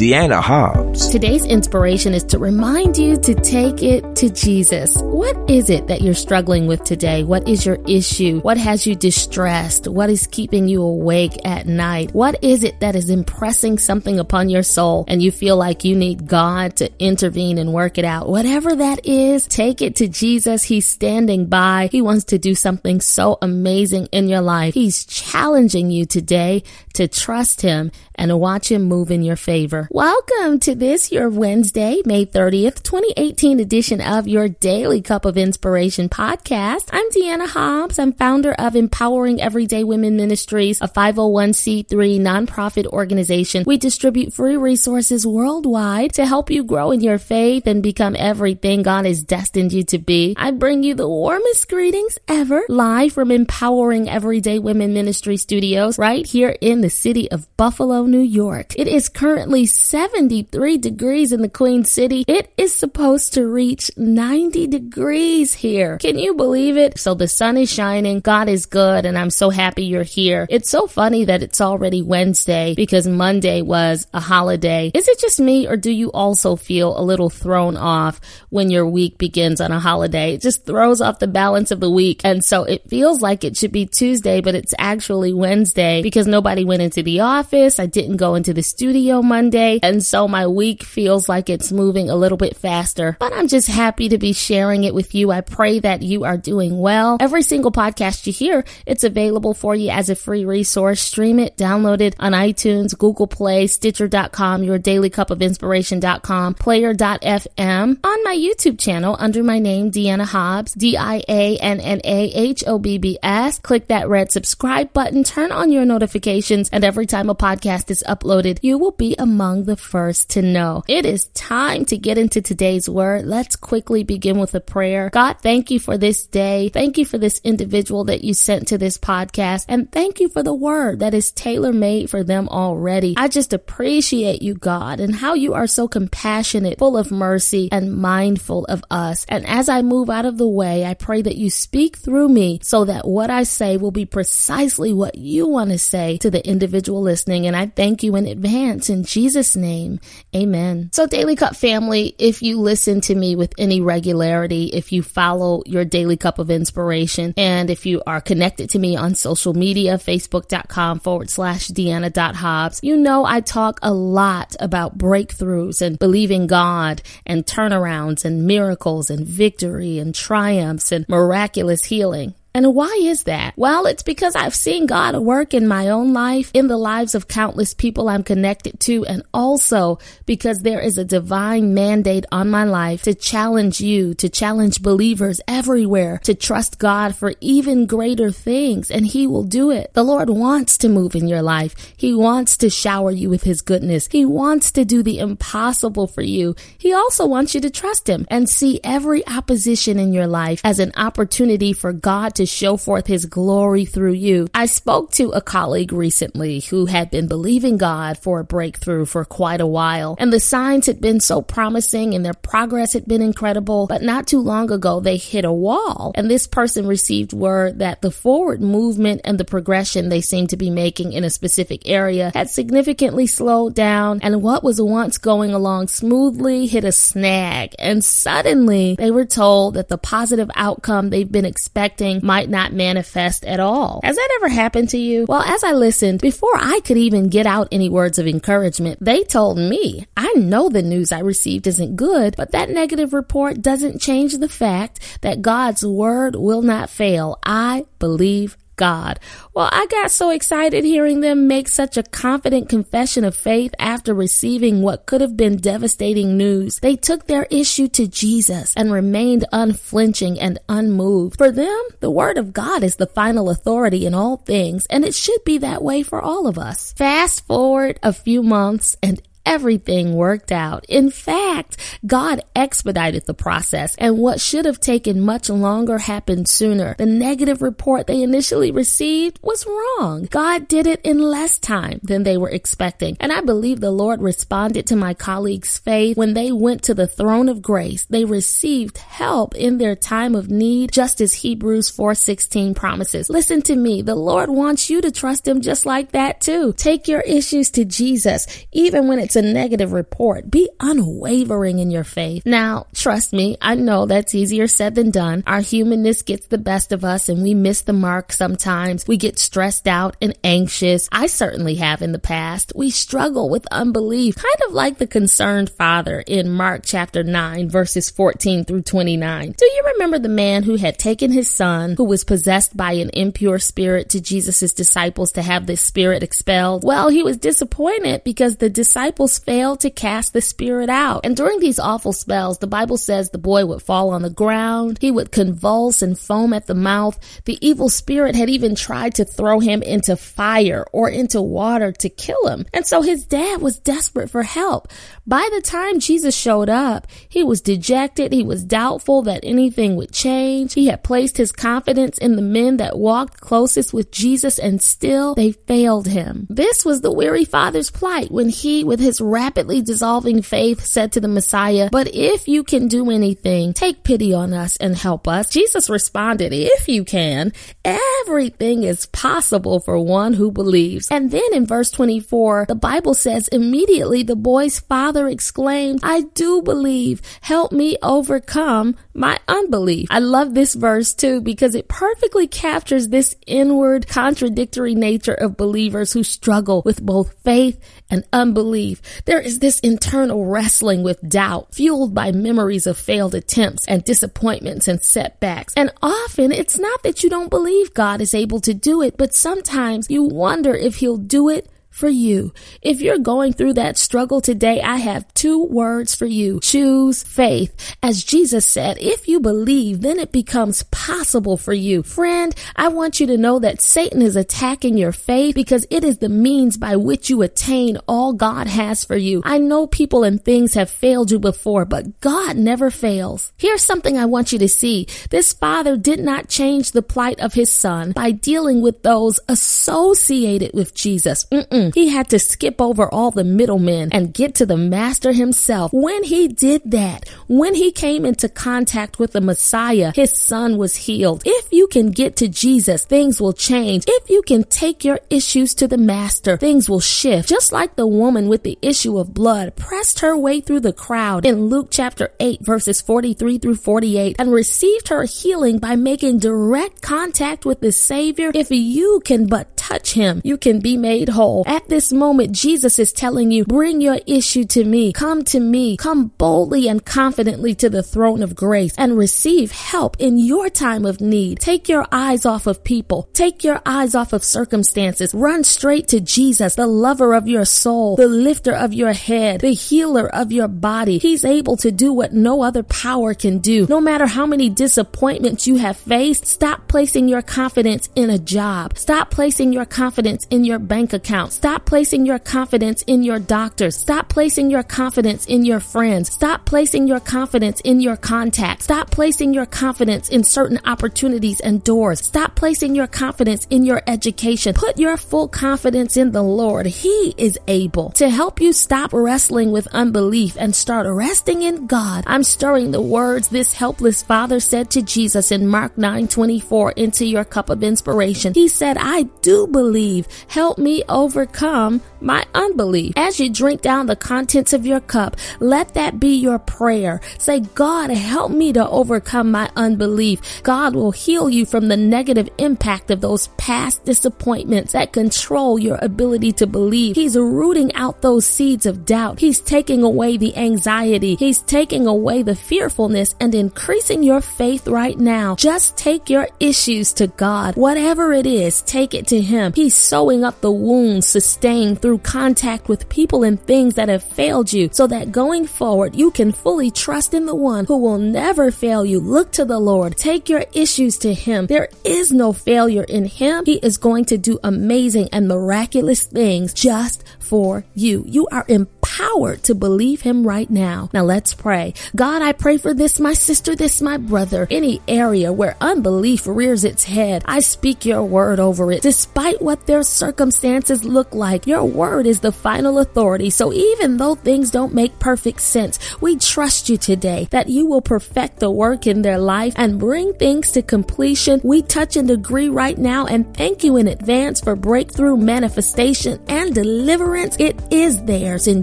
Dianna Hobbs. Today's inspiration is to remind you to take it to Jesus. What is it that you're struggling with today? What is your issue? What has you distressed? What is keeping you awake at night? What is it that is impressing something upon your soul and you feel like you need God to intervene and work it out? Whatever that is, take it to Jesus. He's standing by. He wants to do something so amazing in your life. He's challenging you today to trust Him and watch Him move in your favor. Welcome to this, your Wednesday, May 30th, 2018 edition of your Daily Cup of Inspiration podcast. I'm Dianna Hobbs. I'm founder of Empowering Everyday Women Ministries, a 501c3 nonprofit organization. We distribute free resources worldwide to help you grow in your faith and become everything God has destined you to be. I bring you the warmest greetings ever live from Empowering Everyday Women Ministry Studios right here in the city of Buffalo, New York. It is currently 73 degrees in the Queen City. It is supposed to reach 90 degrees here. Can you believe it? So the sun is shining. God is good. And I'm so happy you're here. It's so funny that it's already Wednesday because Monday was a holiday. Is it just me or do you also feel a little thrown off when your week begins on a holiday? It just throws off the balance of the week. And so it feels like it should be Tuesday, but it's actually Wednesday because nobody went into the office. I didn't go into the studio Monday. And so my week feels like it's moving a little bit faster, but I'm just happy to be sharing it with you. I pray that you are doing well. Every single podcast you hear, it's available for you as a free resource. Stream it, download it on iTunes, Google Play, Stitcher.com, your daily cup of inspiration.com, player.fm, on my YouTube channel under my name, Dianna Hobbs, D-I-A-N-N-A-H-O-B-B-S. Click that red subscribe button, turn on your notifications, and every time a podcast is uploaded, you will be among the first to know. It is time to get into today's word. Let's quickly begin with a prayer. God, thank you for this day. Thank you for this individual that you sent to this podcast. And thank you for the word that is tailor made for them already. I just appreciate you, God, and how you are so compassionate, full of mercy, and mindful of us. And as I move out of the way, I pray that you speak through me so that what I say will be precisely what you want to say to the individual listening. And I thank you in advance in Jesus' name. Amen. So, Daily Cup family, if you listen to me with any regularity, if you follow your Daily Cup of Inspiration, and if you are connected to me on social media, facebook.com forward slash Dianna.Hobbs, you know I talk a lot about breakthroughs and believing God and turnarounds and miracles and victory and triumphs and miraculous healing. And why is that? Well, it's because I've seen God work in my own life, in the lives of countless people I'm connected to, and also because there is a divine mandate on my life to challenge you, to challenge believers everywhere, to trust God for even greater things, and He will do it. The Lord wants to move in your life. He wants to shower you with His goodness. He wants to do the impossible for you. He also wants you to trust Him and see every opposition in your life as an opportunity for God show forth his glory through you. I spoke to a colleague recently who had been believing God for a breakthrough for quite a while, and the signs had been so promising and their progress had been incredible. But not too long ago, they hit a wall, and this person received word that the forward movement and the progression they seemed to be making in a specific area had significantly slowed down, and what was once going along smoothly hit a snag. And suddenly, they were told that the positive outcome they've been expecting might not manifest at all. Has that ever happened to you? Well, as I listened, before I could even get out any words of encouragement, they told me, I know the news I received isn't good, but that negative report doesn't change the fact that God's word will not fail. I believe God. Well, I got so excited hearing them make such a confident confession of faith after receiving what could have been devastating news. They took their issue to Jesus and remained unflinching and unmoved. For them, the Word of God is the final authority in all things, and it should be that way for all of us. Fast forward a few months, and everything worked out. In fact, God expedited the process and what should have taken much longer happened sooner. The negative report they initially received was wrong. God did it in less time than they were expecting. And I believe the Lord responded to my colleagues' faith when they went to the throne of grace. They received help in their time of need, just as Hebrews 4:16 promises. Listen to me. The Lord wants you to trust him just like that too. Take your issues to Jesus, even when it's a negative report. Be unwavering in your faith. Now, trust me, I know that's easier said than done. Our humanness gets the best of us and we miss the mark sometimes. We get stressed out and anxious. I certainly have in the past. We struggle with unbelief, kind of like the concerned father in Mark chapter 9, verses 14 through 29. Do you remember the man who had taken his son, who was possessed by an impure spirit, to Jesus' disciples to have this spirit expelled? Well, he was disappointed because the disciples failed to cast the spirit out. And during these awful spells, the Bible says the boy would fall on the ground, he would convulse and foam at the mouth. The evil spirit had even tried to throw him into fire or into water to kill him. And so his dad was desperate for help. By the time Jesus showed up, he was dejected. He was doubtful that anything would change. He had placed his confidence in the men that walked closest with Jesus and still they failed him. This was the weary father's plight when he, with his rapidly dissolving faith, said to the Messiah, But if you can do anything, take pity on us and help us. Jesus responded, If you can, everything is possible for one who believes. And then in verse 24, the Bible says, Immediately the boy's father exclaimed, I do believe. Help me overcome my unbelief. I love this verse too because it perfectly captures this inward contradictory nature of believers who struggle with both faith and unbelief. There is this internal wrestling with doubt fueled by memories of failed attempts and disappointments and setbacks. And often it's not that you don't believe God is able to do it, but sometimes you wonder if he'll do it for you. If you're going through that struggle today, I have two words for you. Choose faith. As Jesus said, if you believe, then it becomes possible for you. Friend, I want you to know that Satan is attacking your faith because it is the means by which you attain all God has for you. I know people and things have failed you before, but God never fails. Here's something I want you to see. This father did not change the plight of his son by dealing with those associated with Jesus. Mm-mm. Mm, he had to skip over all the middlemen and get to the master himself. When he did that, when he came into contact with the Messiah, his son was healed. If you can get to Jesus, things will change. If you can take your issues to the master, things will shift. Just like the woman with the issue of blood pressed her way through the crowd in Luke chapter 8 verses 43 through 48 and received her healing by making direct contact with the Savior. If you can but touch him, you can be made whole. At this moment, Jesus is telling you, bring your issue to me. Come to me. Come boldly and confidently to the throne of grace and receive help in your time of need. Take your eyes off of people. Take your eyes off of circumstances. Run straight to Jesus, the lover of your soul, the lifter of your head, the healer of your body. He's able to do what no other power can do. No matter how many disappointments you have faced, stop placing your confidence in a job. Stop placing your confidence in your bank account. Stop placing your confidence in your doctors. Stop placing your confidence in your friends. Stop placing your confidence in your contacts. Stop placing your confidence in certain opportunities and doors. Stop placing your confidence in your education. Put your full confidence in the Lord. He is able to help you stop wrestling with unbelief and start resting in God. I'm stirring the words this helpless father said to Jesus in Mark 9 24 into your cup of inspiration. He said, I do believe. Help me over overcome my unbelief. As you drink down the contents of your cup, let that be your prayer. Say, God, help me to overcome my unbelief. God will heal you from the negative impact of those past disappointments that control your ability to believe. He's rooting out those seeds of doubt. He's taking away the anxiety. He's taking away the fearfulness and increasing your faith right now. Just take your issues to God. Whatever it is, take it to Him. He's sewing up the wounds sustained through contact with people and things that have failed you so that going forward you can fully trust in the one who will never fail you. Look to the Lord. Take your issues to Him. There is no failure in Him. He is going to do amazing and miraculous things just for you. You are empowered empowered to believe him right now. Now let's pray. God, I pray for this, my sister, this, my brother, any area where unbelief rears its head. I speak your word over it. Despite what their circumstances look like, your word is the final authority. So even though things don't make perfect sense, we trust you today that you will perfect the work in their life and bring things to completion. We touch and agree right now and thank you in advance for breakthrough manifestation and deliverance. It is theirs. In